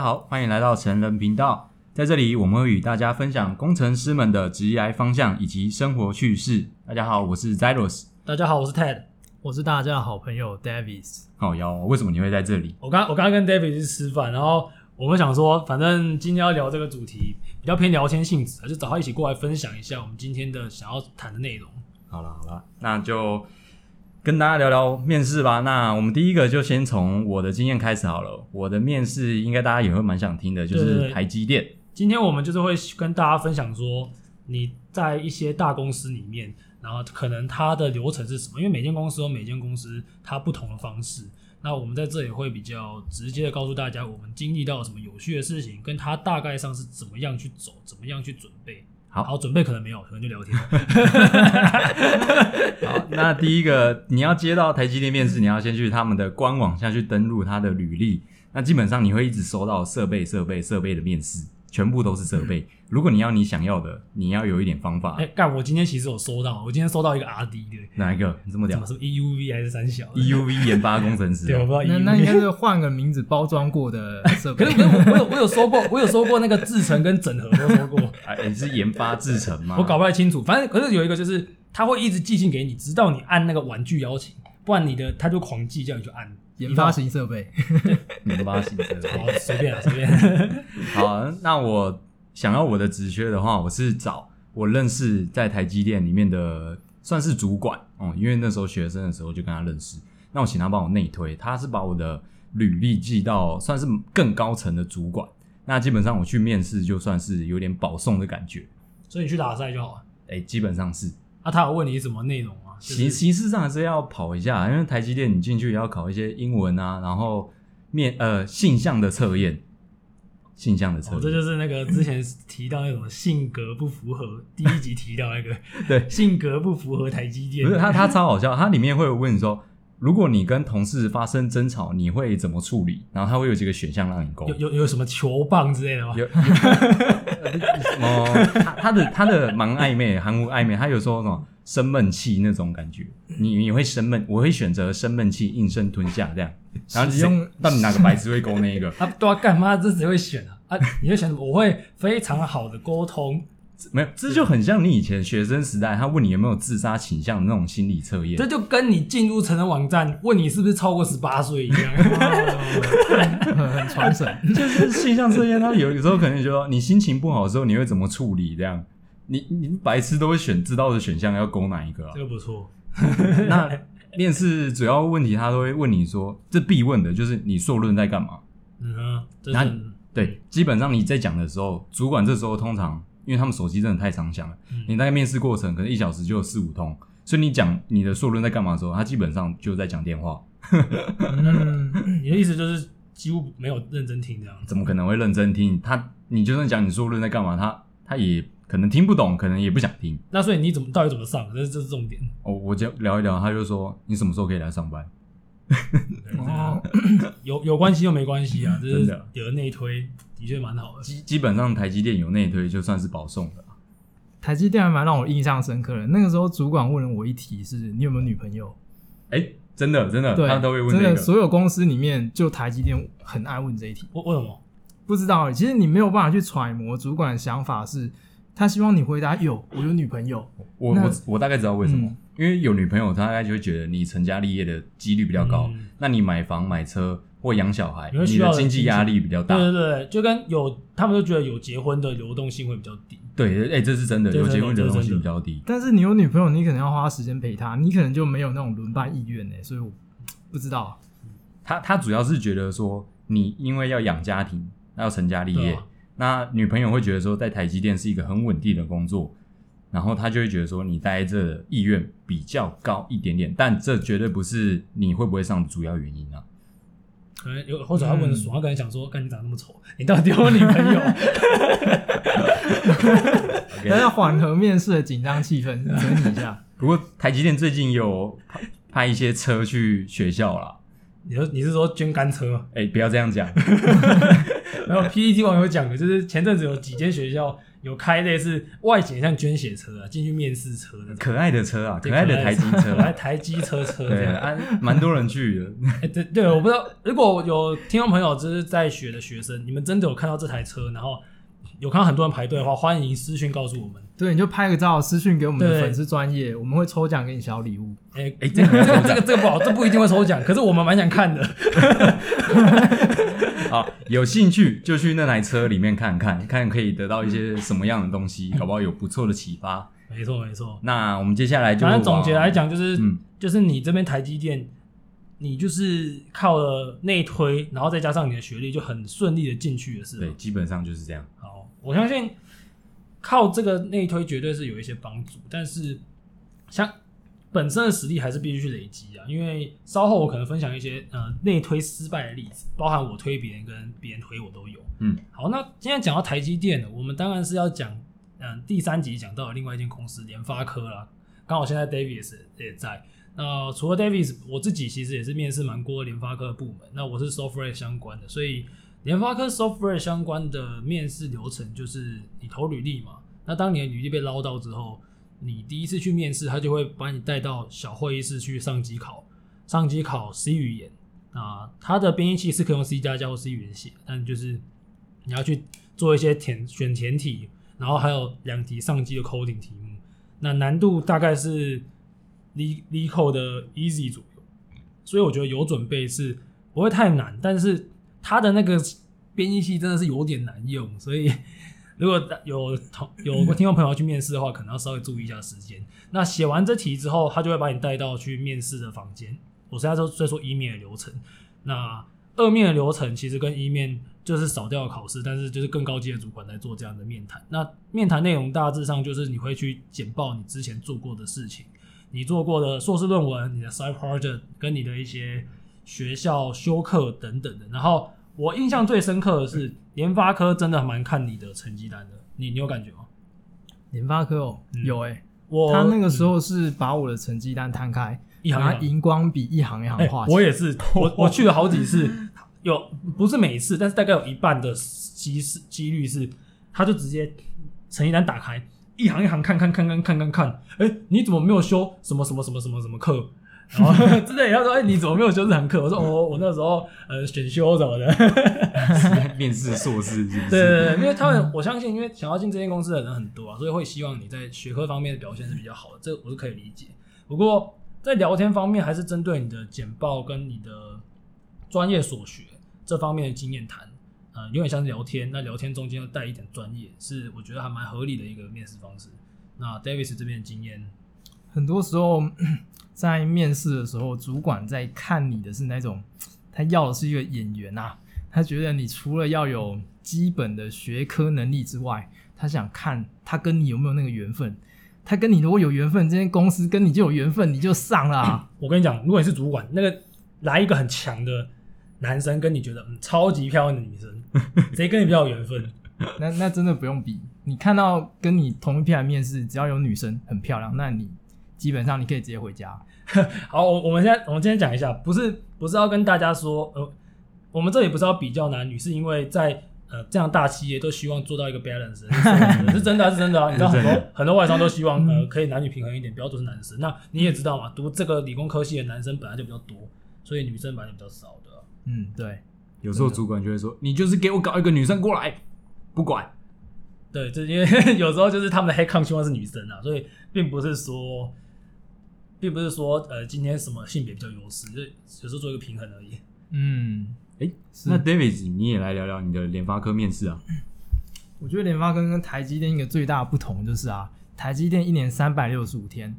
家好，欢迎来到成人频道。在这里，我们会与大家分享工程师们的职业方向以及生活趣事。大家好，我是 Zeros。大家好，我是 Ted。我是大家的好朋友 Davis。好呀，为什么你会在这里？我刚我刚刚跟 Davis 去吃饭，然后我们想说，反正今天要聊这个主题比较偏聊天性质，就找他一起过来分享一下我们今天的想要谈的内容。好了好了，那就。跟大家聊聊面试吧。那我们第一个就先从我的经验开始好了。我的面试应该大家也会蛮想听的，就是台积电。今天我们就是会跟大家分享说，你在一些大公司里面，然后可能它的流程是什么？因为每间公司有每间公司它不同的方式。那我们在这里会比较直接的告诉大家，我们经历到了什么有趣的事情，跟它大概上是怎么样去走，怎么样去准备。好，好，准备可能没有，可能就聊天。好，那第一个你要接到台积电面试，你要先去他们的官网下去登录他的履历。那基本上你会一直收到设备、设备、设备的面试。全部都是设备。如果你要你想要的，你要有一点方法。哎、欸，干！我今天其实有收到，我今天收到一个 RD 的。哪一个？你这么屌？什么 EUV 还是三小？EUV 研发工程师。对，我不知道。那那应该是换个名字包装过的设备。可是可是我有我有收过，我有收过那个制程跟整合都收过。哎、欸，你是研发制程吗？我搞不太清楚。反正可是有一个就是他会一直寄信给你，直到你按那个玩具邀请，不然你的他就狂寄，叫你去按研发型设备。研发型设备。好，随便啊，随便。好，那我。想要我的职缺的话，我是找我认识在台积电里面的算是主管哦、嗯，因为那时候学生的时候就跟他认识。那我请他帮我内推，他是把我的履历寄到算是更高层的主管。那基本上我去面试就算是有点保送的感觉。所以你去打赛就好了。哎、欸，基本上是。那、啊、他有问你什么内容吗？形形式上还是要跑一下，因为台积电你进去也要考一些英文啊，然后面呃性向的测验。性向的测验、哦，这就是那个之前提到那种性格不符合，第一集提到那个，对，性格不符合台积电。不是他，他超好笑，他里面会问你说，如果你跟同事发生争吵，你会怎么处理？然后他会有几个选项让你勾，有有有什么球棒之类的吗？有，哦，他他的他的蛮暧昧，含糊暧昧，他有说什么生闷气那种感觉，你你会生闷，我会选择生闷气，硬生吞下这样。然后你用到底哪个白痴会勾那一个？啊，对啊，干嘛这只会选啊？啊，你会选什么？我会非常好的沟通，没有，这就很像你以前学生时代，他问你有没有自杀倾向的那种心理测验。这就跟你进入成人网站问你是不是超过十八岁一样，很传神。就是性向测验，他有有时候可能就说你心情不好的时候你会怎么处理？这样，你你白痴都会选知道的选项要勾哪一个啊？这个不错。那。面试主要问题，他都会问你说，这必问的就是你硕论在干嘛？嗯哼，那对，基本上你在讲的时候，主管这时候通常，因为他们手机真的太常响了，嗯、你大概面试过程可能一小时就有四五通，所以你讲你的硕论在干嘛的时候，他基本上就在讲电话。嗯，你的意思就是几乎没有认真听这样？怎么可能会认真听？他你就算讲你硕论在干嘛，他他也。可能听不懂，可能也不想听。那所以你怎么到底怎么上？这是这是重点。哦，我就聊一聊，他就说你什么时候可以来上班？哦，有有关系又没关系啊，真的有的内推的确蛮好的。基基本上台积电有内推就算是保送的。台积电还蛮让我印象深刻的。那个时候主管问了我一题是：你有没有女朋友？哎、欸，真的真的，他都会问、这个。真的，所有公司里面就台积电很爱问这一题。为为什么？不知道。其实你没有办法去揣摩主管的想法是。他希望你回答有，我有女朋友。我我我大概知道为什么，嗯、因为有女朋友，他大概就会觉得你成家立业的几率比较高。嗯、那你买房买车或养小孩，你，你的经济压力比较大。对对对，就跟有他们都觉得有结婚的流动性会比较低。对，哎、欸，这是真的，有结婚流动性比较低。但是你有女朋友，你可能要花时间陪她，你可能就没有那种轮班意愿呢。所以我不知道。他他主要是觉得说，你因为要养家庭，要成家立业。那女朋友会觉得说，在台积电是一个很稳定的工作，然后她就会觉得说，你待这意愿比较高一点点，但这绝对不是你会不会上的主要原因啊。可能有或者他问的爽，他可能想说，看你长那么丑，你到底有女朋友？等下缓和面试的紧张气氛，整理一下。不过台积电最近有派一些车去学校啦。你说你是说捐干车？哎、欸，不要这样讲。然后 PTT 网友讲的，就是前阵子有几间学校有开类似外景像捐血车啊，进去面试车的可爱的车啊，可爱的台机车，来 台机车车这样，蛮多人去的。对对，我不知道，如果有听众朋友就是在学的学生，你们真的有看到这台车，然后有看到很多人排队的话，欢迎私讯告诉我们。对，你就拍个照，私讯给我们的粉丝专业，我们会抽奖给你小礼物。哎哎、这个这个这个这个不好，这不一定会抽奖，可是我们蛮想看的。好，有兴趣就去那台车里面看看，看可以得到一些什么样的东西，搞不好有不错的启发。没错没错。那我们接下来就反正总结来讲，就是、嗯、就是你这边台积电，你就是靠了内推，然后再加上你的学历，就很顺利的进去的是吧？对，基本上就是这样。好，我相信。靠这个内推绝对是有一些帮助，但是像本身的实力还是必须去累积啊。因为稍后我可能分享一些呃内推失败的例子，包含我推别人跟别人推我都有。嗯，好，那今天讲到台积电呢，我们当然是要讲嗯、呃、第三集讲到的另外一间公司联发科啦。刚好现在 Davis 也在。那除了 Davis，我自己其实也是面试蛮多联发科的部门。那我是 software 相关的，所以。联发科 software 相关的面试流程就是你投履历嘛，那当你的履历被捞到之后，你第一次去面试，他就会把你带到小会议室去上机考，上机考 C 语言啊，它的编译器是可以用 C 加加或 C 语言写，但就是你要去做一些填选填题，然后还有两题上机的 coding 题目，那难度大概是 LeetCode 的 Easy 左右，所以我觉得有准备是不会太难，但是。它的那个编译器真的是有点难用，所以 如果有同有听众朋友要去面试的话，可能要稍微注意一下时间。那写完这题之后，他就会把你带到去面试的房间。我现在就在说一面的流程，那二面的流程其实跟一面就是少掉了考试，但是就是更高级的主管来做这样的面谈。那面谈内容大致上就是你会去简报你之前做过的事情，你做过的硕士论文、你的 side project 跟你的一些。学校修课等等的，然后我印象最深刻的是联发科真的蛮看你的成绩单的，你你有感觉吗？联发科哦，嗯、有诶、欸，我他那个时候是把我的成绩单摊开，一行拿荧光笔一行一行画、欸。我也是，我我去了好几次，有不是每一次，但是大概有一半的机是几率是，他就直接成绩单打开，一行一行看看看看看看看，哎、欸，你怎么没有修什么什么什么什么什么课？然后 真的也要说，哎、欸，你怎么没有修这堂课？我说，哦，我那时候呃选修什么的，面试硕士？对对对，因为他们我相信，因为想要进这间公司的人很多啊，所以会希望你在学科方面的表现是比较好的，这我是可以理解。不过在聊天方面，还是针对你的简报跟你的专业所学这方面的经验谈，呃，有点像是聊天，那聊天中间要带一点专业，是我觉得还蛮合理的一个面试方式。那 Davis 这边的经验，很多时候。在面试的时候，主管在看你的是那种，他要的是一个演员啊。他觉得你除了要有基本的学科能力之外，他想看他跟你有没有那个缘分。他跟你如果有缘分，这间公司跟你就有缘分，你就上啦啊。我跟你讲，如果你是主管，那个来一个很强的男生，跟你觉得嗯超级漂亮的女生，谁跟你比较有缘分？那那真的不用比。你看到跟你同一批来面试，只要有女生很漂亮，那你基本上你可以直接回家。好，我我们现在我们今天讲一下，不是不是要跟大家说，呃，我们这里不是要比较男女，是因为在呃这样大企业都希望做到一个 balance，是，是真的，是真的啊！你知道很多很多外商都希望呃可以男女平衡一点，不要都是男生。那你也知道嘛，读这个理工科系的男生本来就比较多，所以女生本来就比较少的。嗯，对。有时候主管就会说，你就是给我搞一个女生过来，不管。对，这因为 有时候就是他们的 headcount 希望是女生啊，所以并不是说。并不是说呃今天什么性别比较优势，就只是做一个平衡而已。嗯，哎、欸，那 David 你也来聊聊你的联发科面试啊？我觉得联发科跟台积电一个最大的不同就是啊，台积电一年三百六十五天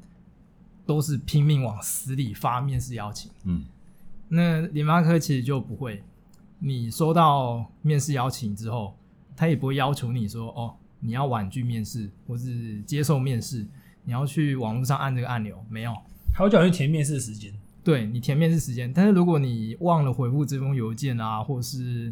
都是拼命往死里发面试邀请。嗯，那联发科其实就不会，你收到面试邀请之后，他也不会要求你说哦，你要婉拒面试或是接受面试，你要去网络上按这个按钮，没有。他会叫你填面试时间，对，你填面试时间，但是如果你忘了回复这封邮件啊，或是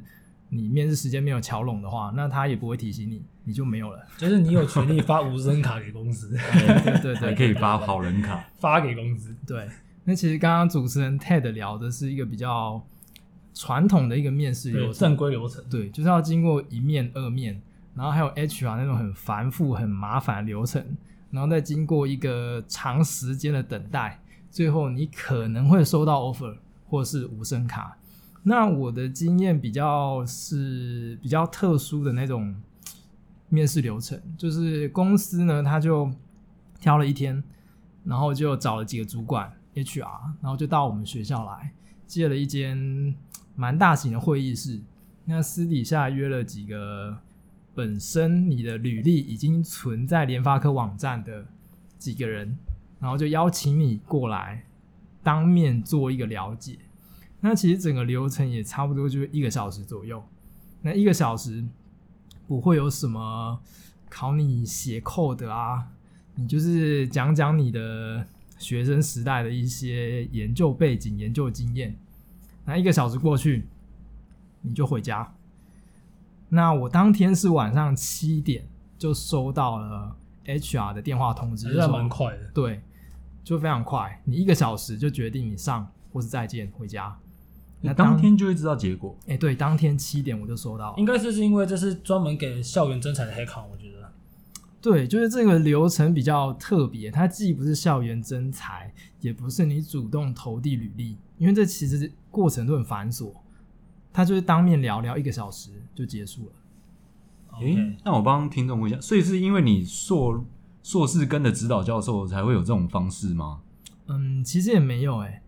你面试时间没有巧拢的话，那他也不会提醒你，你就没有了。就是你有权利发无声卡给公司，对对对，还可以发好人卡发给公司。对，那其实刚刚主持人 Ted 聊的是一个比较传统的一个面试流程，正规流程，对，就是要经过一面、二面，然后还有 HR 那种很繁复、很麻烦的流程，然后再经过一个长时间的等待，最后你可能会收到 offer 或是无声卡。那我的经验比较是比较特殊的那种面试流程，就是公司呢，他就挑了一天，然后就找了几个主管。HR，然后就到我们学校来，借了一间蛮大型的会议室。那私底下约了几个本身你的履历已经存在联发科网站的几个人，然后就邀请你过来当面做一个了解。那其实整个流程也差不多就一个小时左右。那一个小时不会有什么考你写 code 啊，你就是讲讲你的。学生时代的一些研究背景、研究经验，那一个小时过去，你就回家。那我当天是晚上七点就收到了 HR 的电话通知，还蛮快的。对，就非常快，你一个小时就决定你上或是再见回家。那当，当天就会知道结果。哎、欸，对，当天七点我就收到了。应该是是因为这是专门给校园征才的黑卡，我觉得。对，就是这个流程比较特别，它既不是校园征才，也不是你主动投递履历，因为这其实过程都很繁琐。他就是当面聊聊一个小时就结束了。诶、那我帮听众问一下，所以是因为你硕硕士跟的指导教授才会有这种方式吗？嗯，其实也没有诶、欸。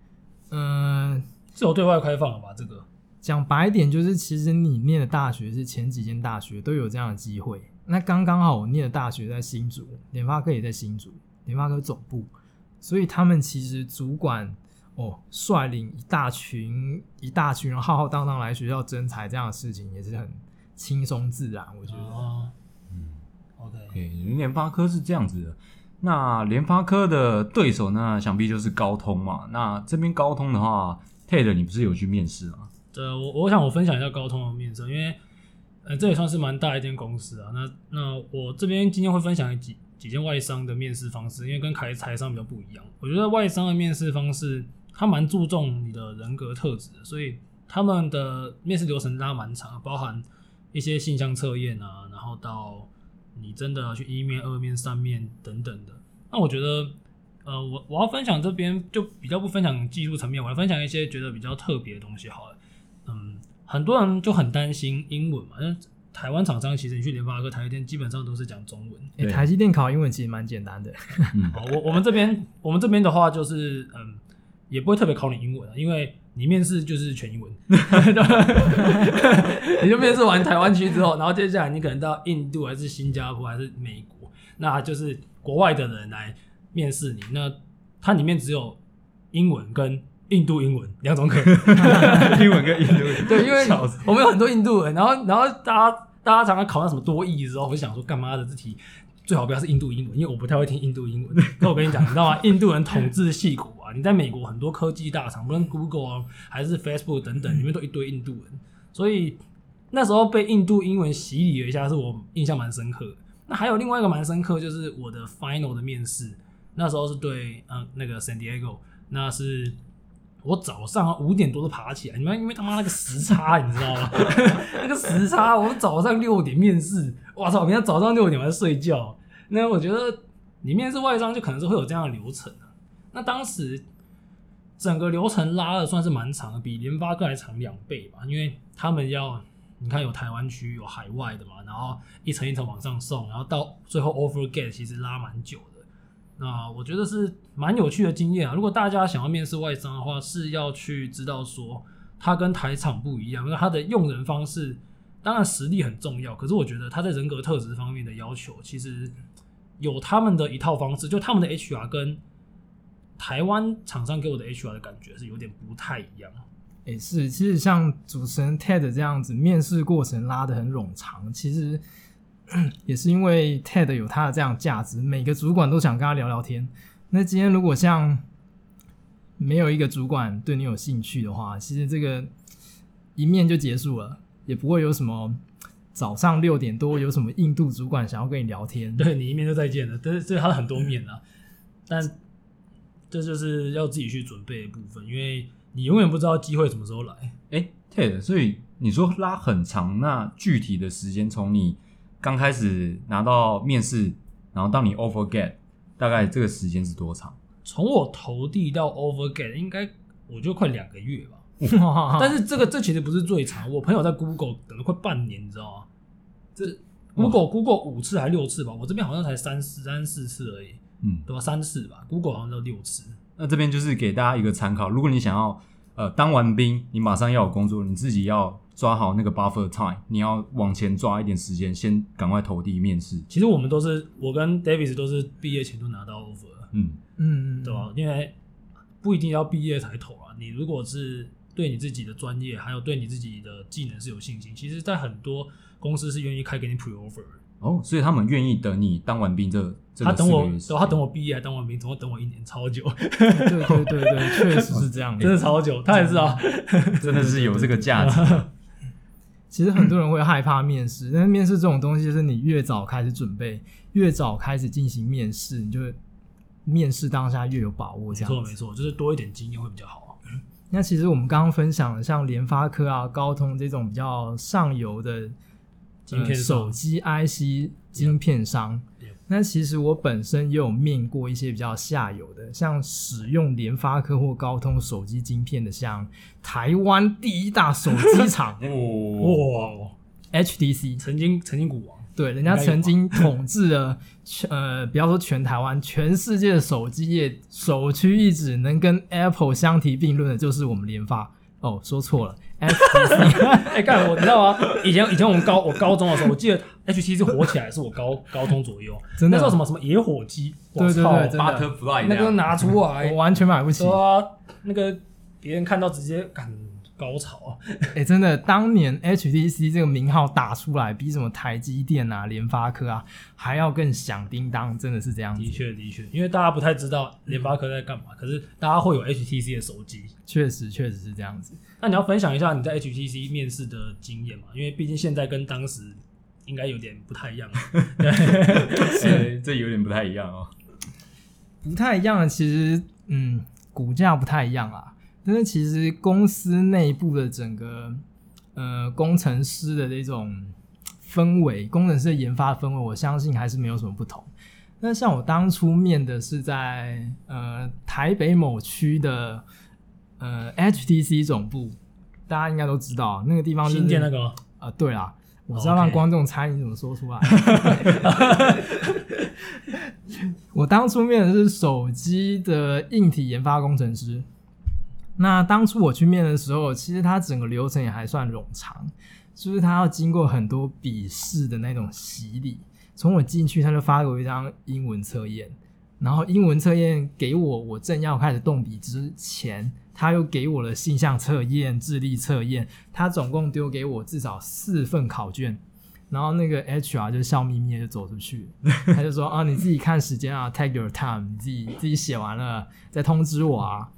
嗯，是有对外开放了吧？这个讲白一点，就是其实你念的大学是前几间大学都有这样的机会。那刚刚好，我念的大学在新竹，联发科也在新竹，联发科总部，所以他们其实主管哦，率领一大群一大群人浩浩荡荡来学校征才这样的事情也是很轻松自然，我觉得。哦、嗯，OK，对，联发科是这样子的。那联发科的对手呢，想必就是高通嘛。那这边高通的话，Ted，你不是有去面试吗？对，我我想我分享一下高通的面试，因为。呃，这也算是蛮大一间公司啊。那那我这边今天会分享几几间外商的面试方式，因为跟台台商比较不一样。我觉得外商的面试方式，他蛮注重你的人格特质的，所以他们的面试流程拉蛮长，包含一些性向测验啊，然后到你真的要去一面、二面、三面等等的。那我觉得，呃，我我要分享这边就比较不分享技术层面，我来分享一些觉得比较特别的东西好了，嗯。很多人就很担心英文嘛，因为台湾厂商其实你去联发科、台积电基本上都是讲中文。欸、台积电考英文其实蛮简单的。嗯、我我们这边我们这边的话就是嗯，也不会特别考你英文，因为你面试就是全英文。你就面试完台湾区之后，然后接下来你可能到印度还是新加坡还是美国，那就是国外的人来面试你，那它里面只有英文跟。印度英文两种可能，英文跟印度文 对，因为我们有很多印度人，然后然后大家大家常常考那什么多义的时候，我就想说干嘛的这题最好不要是印度英文，因为我不太会听印度英文。那我跟你讲，你知道吗？印度人统治矽谷啊，你在美国很多科技大厂，不论 Google 啊还是 Facebook 等等，里面都一堆印度人，所以那时候被印度英文洗礼了一下，是我印象蛮深刻的。那还有另外一个蛮深刻，就是我的 Final 的面试，那时候是对嗯那个 San Diego，那是。我早上五点多就爬起来，你们因为他妈那个时差，你知道吗？那个时差，我早上六点面试，我操！明天早上六点我在睡觉。那我觉得你面试外商就可能是会有这样的流程啊。那当时整个流程拉的算是蛮长的，比联发科还长两倍吧，因为他们要你看有台湾区有海外的嘛，然后一层一层往上送，然后到最后 offer gate 其实拉蛮久的。那我觉得是蛮有趣的经验啊！如果大家想要面试外商的话，是要去知道说他跟台厂不一样，因为他的用人方式当然实力很重要，可是我觉得他在人格特质方面的要求，其实有他们的一套方式，就他们的 HR 跟台湾厂商给我的 HR 的感觉是有点不太一样。诶，是，其实像主持人 Ted 这样子，面试过程拉得很冗长，其实。也是因为 TED 有他的这样价值，每个主管都想跟他聊聊天。那今天如果像没有一个主管对你有兴趣的话，其实这个一面就结束了，也不会有什么早上六点多有什么印度主管想要跟你聊天。对，你一面就再见了，但是这他很多面啊。但这就是要自己去准备的部分，因为你永远不知道机会什么时候来。哎、欸、，Ted，所以你说拉很长，那具体的时间从你刚开始拿到面试，然后到你 offer get，大概这个时间是多长？从我投递到 offer get，应该我就快两个月吧。但是这个这其实不是最长，我朋友在 Google 等了快半年，你知道吗？这 Google Google 五次还是六次吧？我这边好像才三四三四次而已。嗯，对吧？三次吧，Google 好像都六次。那这边就是给大家一个参考，如果你想要呃当完兵，你马上要有工作，你自己要抓好那个 buffer time，你要往前抓一点时间，先赶快投递面试。其实我们都是，我跟 Davis 都是毕业前都拿到 offer。嗯嗯，对吧？因为不一定要毕业才投啊。你如果是对你自己的专业还有对你自己的技能是有信心，其实，在很多公司是愿意开给你 pre offer。哦，所以他们愿意等你当完兵这，这他等我，他等我毕业还当完兵，总共等我一年，超久。对对对对，确实是这样，真的超久。他也是啊，真的是有这个价值。其实很多人会害怕面试，但是面试这种东西，就是你越早开始准备，越早开始进行面试，你就面试当下越有把握。这样没错没错，就是多一点经验会比较好。啊那其实我们刚刚分享的，像联发科啊、高通这种比较上游的。呃、手机 IC 晶片商.那其实我本身也有面过一些比较下游的，像使用联发科或高通手机晶片的，像台湾第一大手机厂，哇，HTC 曾经曾经股王，对，人家曾经统治了全呃，不要说全台湾，全世界的手机业首屈一指，能跟 Apple 相提并论的，就是我们联发。哦，说错了。HTC，哎，干我你知道吗？以前以前我们高我高中的时候，我记得 HTC 火起来是我高高中左右，真的那时候什么什么野火机，对对对，Butterfly 那个拿出来，我完全买不起。啊，那个别人看到直接干。高潮啊！哎、欸，真的，当年 HTC 这个名号打出来，比什么台积电啊、联发科啊还要更响叮当，真的是这样子。的确，的确，因为大家不太知道联发科在干嘛，可是大家会有 HTC 的手机。确实，确实是这样子。那你要分享一下你在 HTC 面试的经验嘛？因为毕竟现在跟当时应该有点不太一样。对，是 这有点不太一样哦。不太一样，其实，嗯，骨架不太一样啊。但是其实公司内部的整个呃工程师的这种氛围，工程师的研发氛围，我相信还是没有什么不同。那像我当初面的是在呃台北某区的呃 HTC 总部，大家应该都知道那个地方就是新建那个啊、呃，对啦，我是要让观众猜你怎么说出来。我当初面的是手机的硬体研发工程师。那当初我去面的时候，其实它整个流程也还算冗长，就是它要经过很多笔试的那种洗礼。从我进去，他就发给我一张英文测验，然后英文测验给我，我正要开始动笔之前，他又给我了性向测验、智力测验，他总共丢给我至少四份考卷，然后那个 HR 就笑眯眯的就走出去，他就说啊，你自己看时间啊，take your time，你自己自己写完了再通知我啊。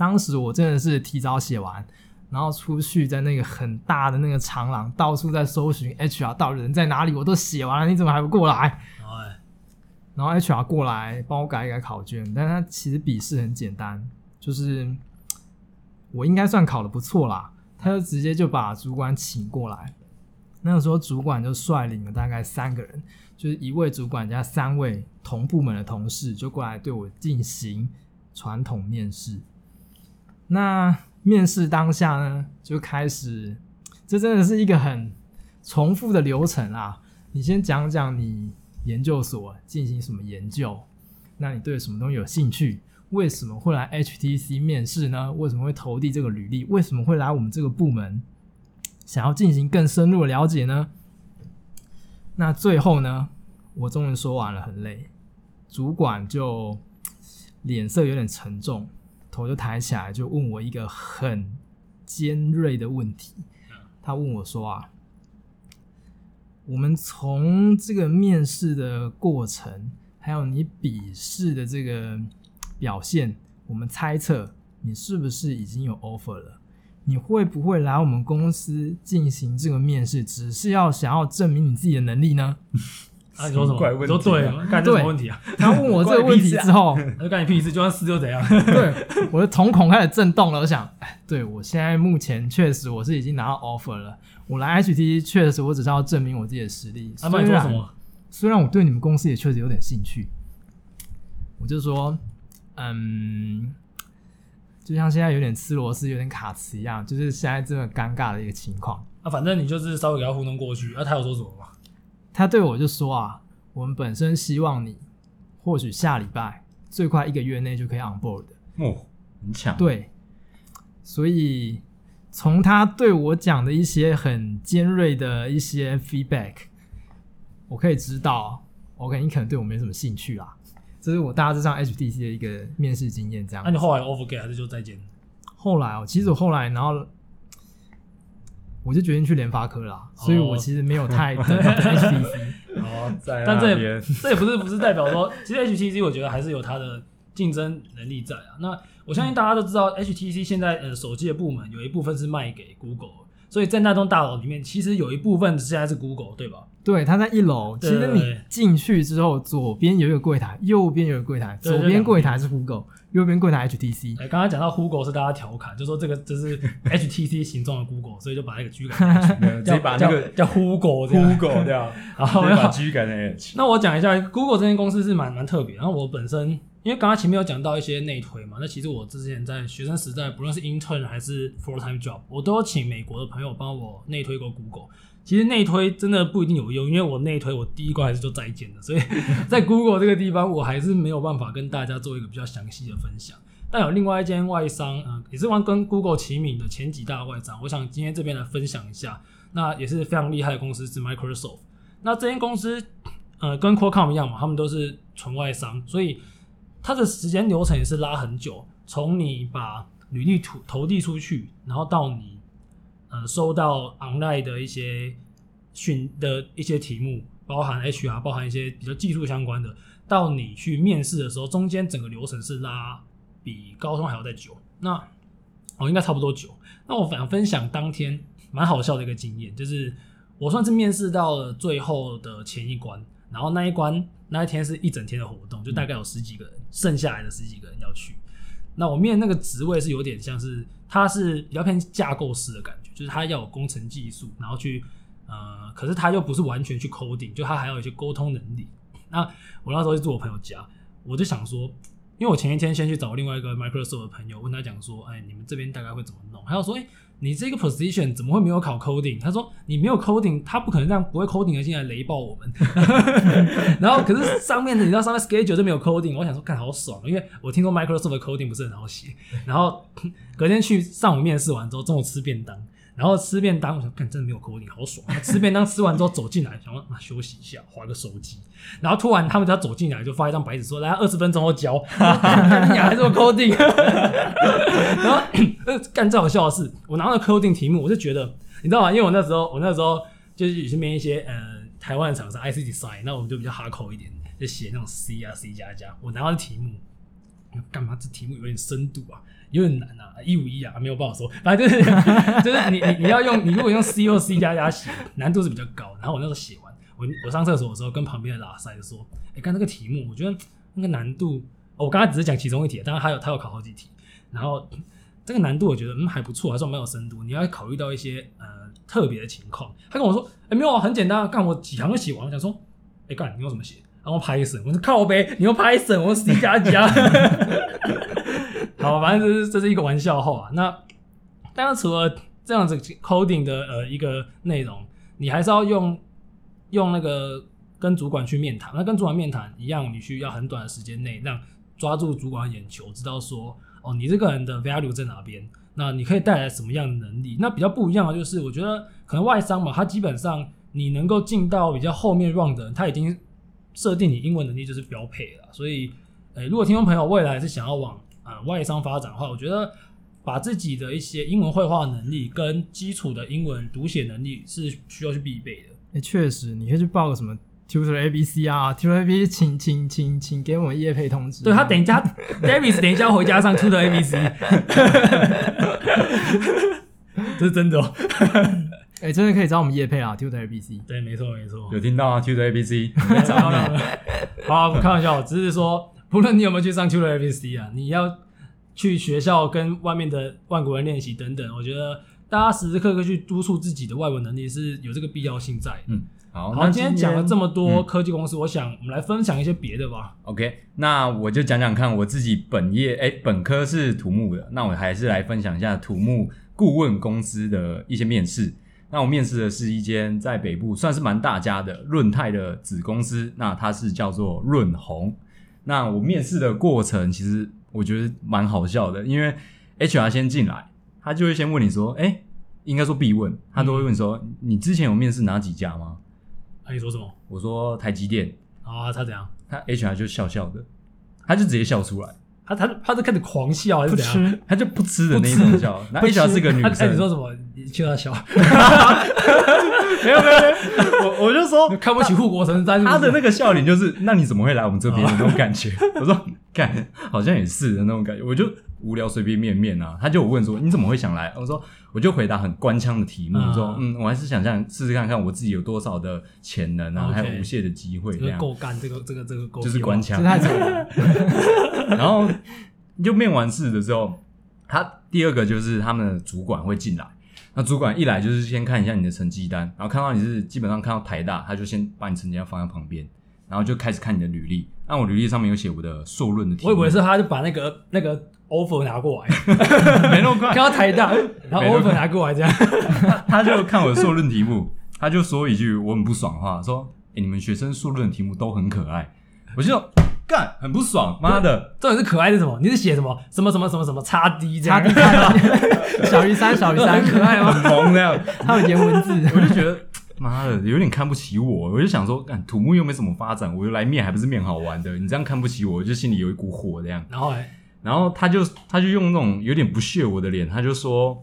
当时我真的是提早写完，然后出去在那个很大的那个长廊，到处在搜寻 HR 到底人在哪里，我都写完了，你怎么还不过来？哎，然后 HR 过来帮我改一改考卷，但他其实笔试很简单，就是我应该算考的不错啦，他就直接就把主管请过来，那个时候主管就率领了大概三个人，就是一位主管加三位同部门的同事就过来对我进行传统面试。那面试当下呢，就开始，这真的是一个很重复的流程啊。你先讲讲你研究所进行什么研究，那你对什么东西有兴趣？为什么会来 HTC 面试呢？为什么会投递这个履历？为什么会来我们这个部门？想要进行更深入的了解呢？那最后呢，我终于说完了，很累，主管就脸色有点沉重。头就抬起来，就问我一个很尖锐的问题。他问我说：“啊，我们从这个面试的过程，还有你笔试的这个表现，我们猜测你是不是已经有 offer 了？你会不会来我们公司进行这个面试，只是要想要证明你自己的能力呢？”啊，你说什么？怪问题啊、你说对，干这什么问题啊？他问我这个问题之后，他就干你屁事，就算是又怎样？对，我的瞳孔开始震动了。我想，哎，对我现在目前确实我是已经拿到 offer 了。我来 HTT 确实我只是要证明我自己的实力。他问你说什么？虽然我对你们公司也确实有点兴趣，我就说，嗯。就像现在有点吃螺丝、有点卡词一样，就是现在这么尴尬的一个情况。啊，反正你就是稍微给他糊弄过去。啊，他有说什么吗？他对我就说啊，我们本身希望你或许下礼拜最快一个月内就可以 on board。哦，很强。对，所以从他对我讲的一些很尖锐的一些 feedback，我可以知道，OK，你可能对我没什么兴趣啦。这是我大致上 HTC 的一个面试经验，这样。那、啊、你后来 offer 给还是就再见？后来哦，其实我后来，然后我就决定去联发科了，哦、所以我其实没有太等 HTC。哦，在但这也这也不是不是代表说，其实 HTC 我觉得还是有它的竞争能力在啊。那我相信大家都知道，HTC 现在呃手机的部门有一部分是卖给 Google。所以在那栋大楼里面，其实有一部分现在是 Google，对吧？对，它在一楼。其实你进去之后，左边有一个柜台，右边有一个柜台。左边柜台是 Google，右边柜台 HTC。哎，刚刚讲到 Google 是大家调侃，就说这个这是 HTC 形状的 Google，所以就把那个 G 改成 H，直接把那个叫 Google Google 对啊，然后把 G 改成 H。那我讲一下 Google 这间公司是蛮蛮特别，然后我本身。因为刚刚前面有讲到一些内推嘛，那其实我之前在学生时代，不论是 intern 还是 full time job，我都有请美国的朋友帮我内推过 Google。其实内推真的不一定有用，因为我内推我第一关还是做再见的，所以 在 Google 这个地方，我还是没有办法跟大家做一个比较详细的分享。但有另外一间外商，嗯、呃，也是玩跟 Google 齐名的前几大外商，我想今天这边来分享一下，那也是非常厉害的公司是 Microsoft。那这间公司，呃，跟 Qualcomm 一样嘛，他们都是纯外商，所以。它的时间流程也是拉很久，从你把履历投投递出去，然后到你呃收到 online 的一些训的一些题目，包含 HR，包含一些比较技术相关的，到你去面试的时候，中间整个流程是拉比高中还要再久。那哦，应该差不多久。那我反分享当天蛮好笑的一个经验，就是我算是面试到了最后的前一关，然后那一关。那一天是一整天的活动，就大概有十几个人，剩下来的十几个人要去。那我面那个职位是有点像是，它是比较偏架构师的感，就是他要有工程技术，然后去呃，可是他又不是完全去 coding，就他还有一些沟通能力。那我那时候就住我朋友家，我就想说，因为我前一天先去找另外一个 Microsoft 的朋友，问他讲说，哎，你们这边大概会怎么弄？他要说，哎。你这个 position 怎么会没有考 coding？他说你没有 coding，他不可能让不会 coding 的进来雷爆我们。然后可是上面的你知道上面 schedule 就没有 coding，我想说看好爽，因为我听说 Microsoft 的 coding 不是很好写。然后隔天去上午面试完之后，中午吃便当。然后吃便当，我想，看真的没有 coding，好爽。吃便当吃完之后走进来，想说啊休息一下，划个手机。然后突然他们就要走进来，就发一张白纸说，来二十分钟后交。你还是 coding？然后干最好笑的是，我拿到 coding 题目，我就觉得，你知道吗？因为我那时候我那时候就是也是面一些呃台湾的厂商 IC design，那我们就比较 hardcore 一点，就写那种 C 啊 C 加加。我拿到的题目，干嘛？这题目有点深度啊。有点难啊，一五一啊，没有办法说，反正就是 就是你你你要用你如果用 C 或 C 加加写，难度是比较高。然后我那时候写完，我我上厕所的时候跟旁边的拉塞说，哎、看这个题目，我觉得那个难度，我刚才只是讲其中一题，当然还有他有考好几题，然后这个难度我觉得嗯还不错，还算蛮有深度。你要考虑到一些呃特别的情况。他跟我说，哎、没有啊，很简单，干我几行就写完。我想说，哎、干你用什么写？然后 Python，我说靠呗，你用 Python，我说 C 加加。好，反正这是这是一个玩笑话。那当然除了这样子 coding 的呃一个内容，你还是要用用那个跟主管去面谈。那跟主管面谈一样，你需要很短的时间内让抓住主管的眼球，知道说哦，你这个人的 value 在哪边，那你可以带来什么样的能力。那比较不一样的就是，我觉得可能外商嘛，他基本上你能够进到比较后面 round 的人，他已经设定你英文能力就是标配了。所以，诶，如果听众朋友未来是想要往啊，外商发展的话，我觉得把自己的一些英文会话能力跟基础的英文读写能力是需要去必备的。哎、欸，确实，你可以去报个什么 Tutor ABC 啊，Tutor ABC，请请请请给我们业配通知。对他等一下，Davis 等一下回家上 Tutor ABC，这是真的哦。哎，真的可以找我们叶配啊，Tutor ABC。对，没错没错。有听到啊，Tutor ABC。找到好，开玩笑，只是说，不论你有没有去上 Tutor ABC 啊，你要去学校跟外面的外国人练习等等，我觉得大家时时刻刻去督促自己的外文能力是有这个必要性在。嗯。好，好，今天讲了这么多科技公司，嗯、我想我们来分享一些别的吧。OK，那我就讲讲看我自己本业，哎、欸，本科是土木的，那我还是来分享一下土木顾问公司的一些面试。那我面试的是一间在北部算是蛮大家的润泰的子公司，那它是叫做润鸿。那我面试的过程其实我觉得蛮好笑的，因为 HR 先进来，他就会先问你说，哎、欸，应该说必问，他都会问说，嗯、你之前有面试哪几家吗？你说什么？我说台积电啊，他怎样？他 HR 就笑笑的，他就直接笑出来，他他他就开始狂笑还是怎样？他就不吃的那种笑。那 HR 是个女生，你说什么？你听他笑？没有没有没有，我我就说 看不起护国神山，他的那个笑脸就是，那你怎么会来我们这边的那种感觉？我说，干，好像也是的那种感觉，我就。无聊随便面面啊，他就有问说，你怎么会想来？我说我就回答很官腔的题目，嗯、说嗯，我还是想想试试看看我自己有多少的潜能啊，Okay 还有无限的机会这样。够干这个这个这个够，就是官腔。太丑了。然后就面完试的时候，他第二个就是他们的主管会进来，那主管一来就是先看一下你的成绩单，然后看到你是基本上看到台大，他就先把你成绩单放在旁边，然后就开始看你的履历。那我履历上面有写我的硕论的题目，我以为是他就把那个那个。offer 拿过来，没那么快。刚刚台大，然后 offer 拿过来这样，他他就看我的硕论题目，他就说一句我很不爽的话，说：“哎，你们学生硕论的题目都很可爱。”我就说干很不爽，妈的，重点是可爱是什么？你是写什么什么什么什么什么叉 D 这样？小于三，小于三，可爱吗？很萌那样，他有颜文字，我就觉得妈的有点看不起我，我就想说，干土木又没什么发展，我就来面还不是面好玩的？你这样看不起我，我就心里有一股火这样。然后哎。然后他就他就用那种有点不屑我的脸，他就说，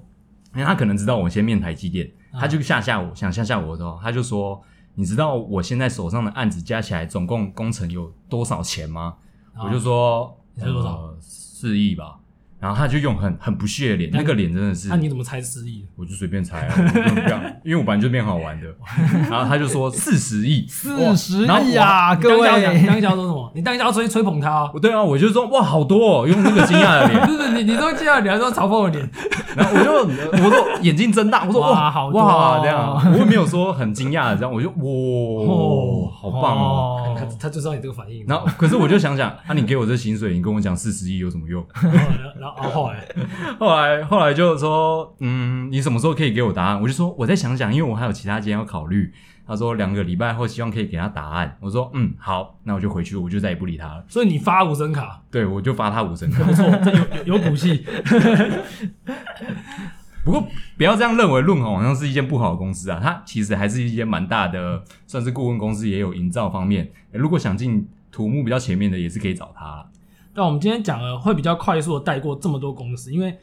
因为他可能知道我先面台积电，他就吓吓我，想吓吓我的时候，他就说，你知道我现在手上的案子加起来总共工程有多少钱吗？我就说，你猜多少？呃，四亿吧。然后他就用很很不屑的脸，那个脸真的是。那你怎么猜四亿？我就随便猜啊，因为我本来就变好玩的。然后他就说 四十亿，四十亿啊！各位，你当下 说什么？你当下吹吹捧他啊？对啊，我就说哇，好多哦，用那个惊讶的脸。不是你，你都惊讶的脸，还是嘲讽的脸？然后我就我说眼睛睁大，我说哇，好哇，这样，我也没有说很惊讶的这样，我就哇，好棒哦。他他就知道你这个反应。然后可是我就想想，啊，你给我这薪水，你跟我讲四十亿有什么用？然后后来。后来，后来就说，嗯，你什么时候可以给我答案？我就说，我再想想，因为我还有其他间要考虑。他说两个礼拜后，希望可以给他答案。我说，嗯，好，那我就回去，我就再也不理他了。所以你发无声卡？对，我就发他无声卡。不错，这有有骨气。不过不要这样认为，润鸿好像是一间不好的公司啊。它其实还是一间蛮大的，算是顾问公司，也有营造方面。如果想进土木比较前面的，也是可以找他。那我们今天讲了，会比较快速的带过这么多公司，因为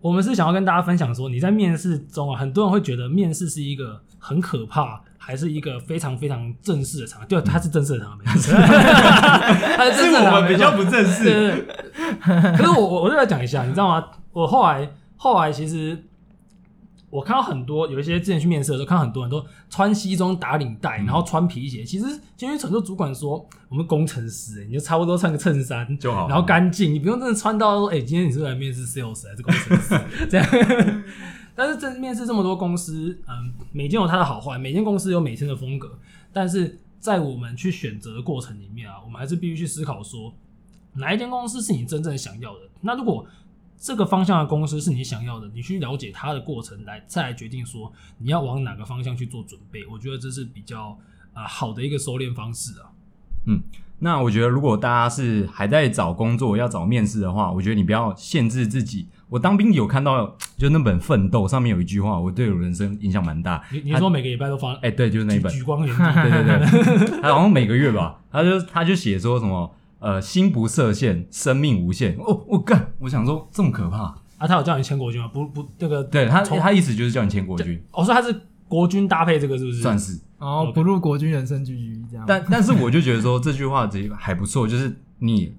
我们是想要跟大家分享说，你在面试中啊，很多人会觉得面试是一个很可怕，还是一个非常非常正式的场合。对，它是正式的场合，没错。它是正式的场合，我们比较不正式。可是我我我就来讲一下，你知道吗？我后来后来其实。我看到很多有一些之前去面试的时候，看到很多人都穿西装打领带，然后穿皮鞋。其实今天很多主管说，我们工程师、欸，你就差不多穿个衬衫就好，然后干净，你不用真的穿到说，哎、欸，今天你是来面试 sales 还是工程师 这样。但是这面试这么多公司，嗯，每间有它的好坏，每间公司有每间的风格。但是在我们去选择的过程里面啊，我们还是必须去思考说，哪一间公司是你真正想要的。那如果这个方向的公司是你想要的，你去了解它的过程来，再来决定说你要往哪个方向去做准备。我觉得这是比较啊、呃、好的一个收敛方式啊。嗯，那我觉得如果大家是还在找工作要找面试的话，我觉得你不要限制自己。我当兵有看到，就那本《奋斗》上面有一句话，我对我人生影响蛮大。你你说每个礼拜都发？哎，对，就是那一本。举光 原地。对对对，他好像每个月吧，他就他就写说什么。呃，心不设限，生命无限。哦，我干，我想说这么可怕啊！他有叫你签国军吗？不不，这个对他他意思就是叫你签国军。我说他是国军搭配这个是不是？算是。哦，不入国军，人生局局这样。但但是我就觉得说这句话其实还不错，就是你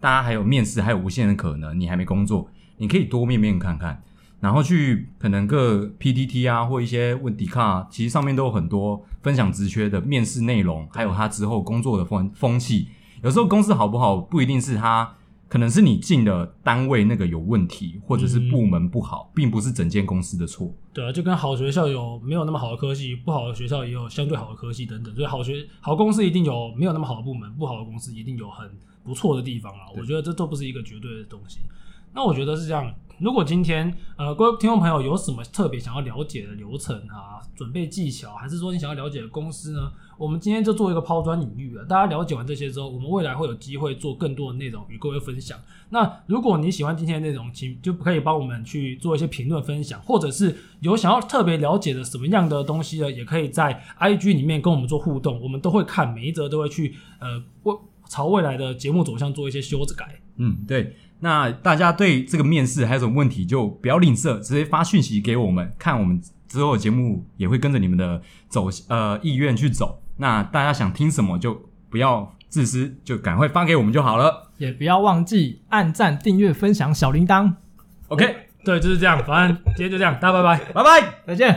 大家还有面试，还有无限的可能，你还没工作，你可以多面面看看。然后去可能各 PTT 啊或一些问题卡，其实上面都有很多分享职缺的面试内容，还有他之后工作的风风气。有时候公司好不好，不一定是他。可能是你进的单位那个有问题，或者是部门不好，嗯、并不是整间公司的错。对啊，就跟好学校有没有那么好的科系，不好的学校也有相对好的科系等等。所以好学好公司一定有没有那么好的部门，不好的公司一定有很不错的地方啊。我觉得这都不是一个绝对的东西。那我觉得是这样。如果今天呃各位听众朋友有什么特别想要了解的流程啊、准备技巧，还是说你想要了解的公司呢？我们今天就做一个抛砖引玉了。大家了解完这些之后，我们未来会有机会做更多的内容与各位分享。那如果你喜欢今天的内容，请就可以帮我们去做一些评论分享，或者是有想要特别了解的什么样的东西呢？也可以在 IG 里面跟我们做互动，我们都会看每一则，都会去呃为朝未来的节目走向做一些修改。嗯，对。那大家对这个面试还有什么问题，就不要吝啬，直接发讯息给我们，看我们之后的节目也会跟着你们的走呃意愿去走。那大家想听什么就不要自私，就赶快发给我们就好了。也不要忘记按赞、订阅、分享小铃铛。OK，对，就是这样。反正今天就这样，大家拜拜，拜拜，再见。